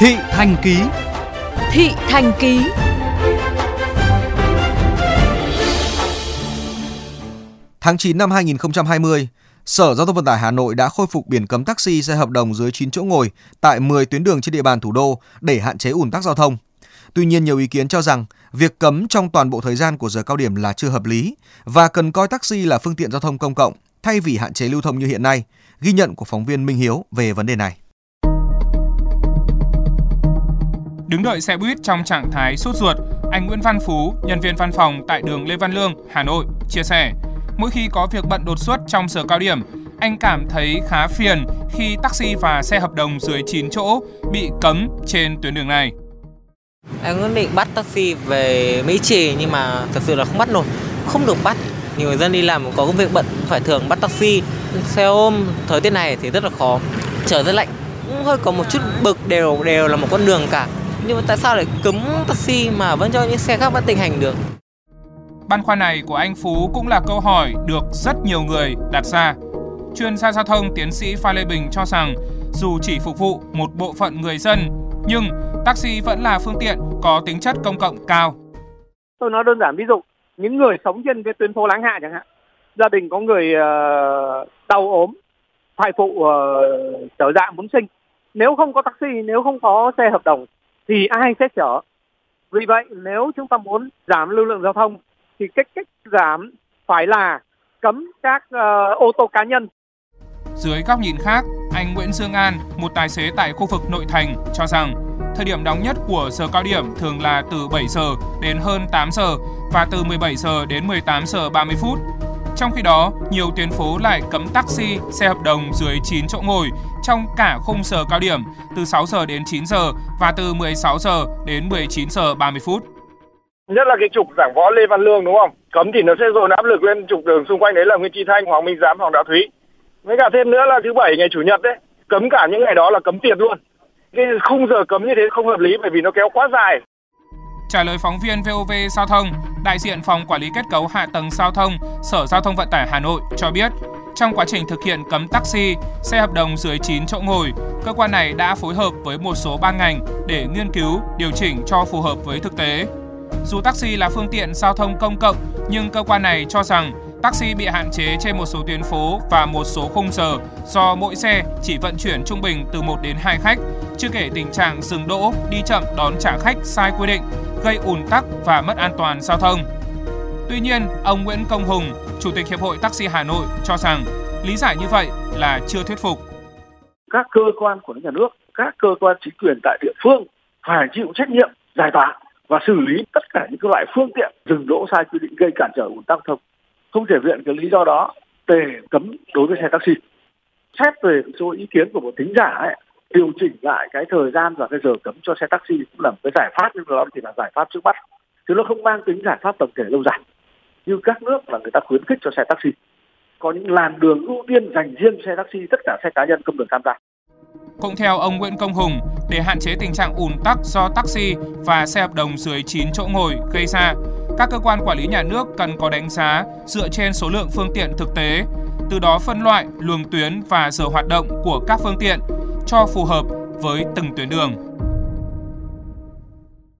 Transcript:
Thị Thành Ký Thị Thành Ký Tháng 9 năm 2020, Sở Giao thông Vận tải Hà Nội đã khôi phục biển cấm taxi xe hợp đồng dưới 9 chỗ ngồi tại 10 tuyến đường trên địa bàn thủ đô để hạn chế ùn tắc giao thông. Tuy nhiên, nhiều ý kiến cho rằng việc cấm trong toàn bộ thời gian của giờ cao điểm là chưa hợp lý và cần coi taxi là phương tiện giao thông công cộng thay vì hạn chế lưu thông như hiện nay. Ghi nhận của phóng viên Minh Hiếu về vấn đề này. Đứng đợi xe buýt trong trạng thái sốt ruột, anh Nguyễn Văn Phú, nhân viên văn phòng tại đường Lê Văn Lương, Hà Nội, chia sẻ, mỗi khi có việc bận đột xuất trong giờ cao điểm, anh cảm thấy khá phiền khi taxi và xe hợp đồng dưới 9 chỗ bị cấm trên tuyến đường này. Em quyết định bắt taxi về Mỹ Trì nhưng mà thật sự là không bắt nổi, không được bắt. Nhiều người dân đi làm có công việc bận phải thường bắt taxi, xe ôm thời tiết này thì rất là khó. Trời rất lạnh, cũng hơi có một chút bực đều đều là một con đường cả. Nhưng mà tại sao lại cấm taxi mà vẫn cho những xe khác vẫn tình hành được? Băn khoăn này của anh Phú cũng là câu hỏi được rất nhiều người đặt ra. Chuyên gia giao thông tiến sĩ Phan Lê Bình cho rằng dù chỉ phục vụ một bộ phận người dân, nhưng taxi vẫn là phương tiện có tính chất công cộng cao. Tôi nói đơn giản ví dụ, những người sống trên cái tuyến phố Láng Hạ chẳng hạn, gia đình có người uh, đau ốm, thai phụ uh, trở dạ muốn sinh, nếu không có taxi, nếu không có xe hợp đồng thì ai sẽ chở? Vì vậy nếu chúng ta muốn giảm lưu lượng giao thông thì cách cách giảm phải là cấm các uh, ô tô cá nhân. Dưới góc nhìn khác, anh Nguyễn Dương An, một tài xế tại khu vực nội thành cho rằng thời điểm nóng nhất của giờ cao điểm thường là từ 7 giờ đến hơn 8 giờ và từ 17 giờ đến 18 giờ 30 phút. Trong khi đó, nhiều tuyến phố lại cấm taxi, xe hợp đồng dưới 9 chỗ ngồi trong cả khung giờ cao điểm từ 6 giờ đến 9 giờ và từ 16 giờ đến 19 giờ 30 phút. Nhất là cái trục giảng võ Lê Văn Lương đúng không? Cấm thì nó sẽ dồn áp lực lên trục đường xung quanh đấy là Nguyễn Tri Thanh, Hoàng Minh Giám, Hoàng Đạo Thúy. Với cả thêm nữa là thứ bảy ngày chủ nhật đấy, cấm cả những ngày đó là cấm tiệt luôn. Cái khung giờ cấm như thế không hợp lý bởi vì nó kéo quá dài. Trả lời phóng viên VOV Giao thông, đại diện phòng quản lý kết cấu hạ tầng giao thông, Sở Giao thông Vận tải Hà Nội cho biết, trong quá trình thực hiện cấm taxi, xe hợp đồng dưới 9 chỗ ngồi, cơ quan này đã phối hợp với một số ban ngành để nghiên cứu, điều chỉnh cho phù hợp với thực tế. Dù taxi là phương tiện giao thông công cộng, nhưng cơ quan này cho rằng taxi bị hạn chế trên một số tuyến phố và một số khung giờ do mỗi xe chỉ vận chuyển trung bình từ 1 đến 2 khách, chưa kể tình trạng dừng đỗ, đi chậm đón trả khách sai quy định, gây ùn tắc và mất an toàn giao thông. Tuy nhiên, ông Nguyễn Công Hùng, Chủ tịch Hiệp hội Taxi Hà Nội cho rằng lý giải như vậy là chưa thuyết phục. Các cơ quan của nhà nước, các cơ quan chính quyền tại địa phương phải chịu trách nhiệm giải tỏa và xử lý tất cả những cái loại phương tiện dừng đỗ sai quy định gây cản trở ủn tắc thông. Không thể viện cái lý do đó để cấm đối với xe taxi. Xét về số ý kiến của một thính giả ấy, điều chỉnh lại cái thời gian và cái giờ cấm cho xe taxi cũng là một cái giải pháp nhưng đó chỉ là giải pháp trước mắt. Chứ nó không mang tính giải pháp tổng thể lâu dài như các nước là người ta khuyến khích cho xe taxi có những làn đường ưu tiên dành riêng xe taxi tất cả xe cá nhân không được tham gia cũng theo ông Nguyễn Công Hùng, để hạn chế tình trạng ùn tắc do taxi và xe hợp đồng dưới 9 chỗ ngồi gây ra, các cơ quan quản lý nhà nước cần có đánh giá dựa trên số lượng phương tiện thực tế, từ đó phân loại luồng tuyến và giờ hoạt động của các phương tiện cho phù hợp với từng tuyến đường.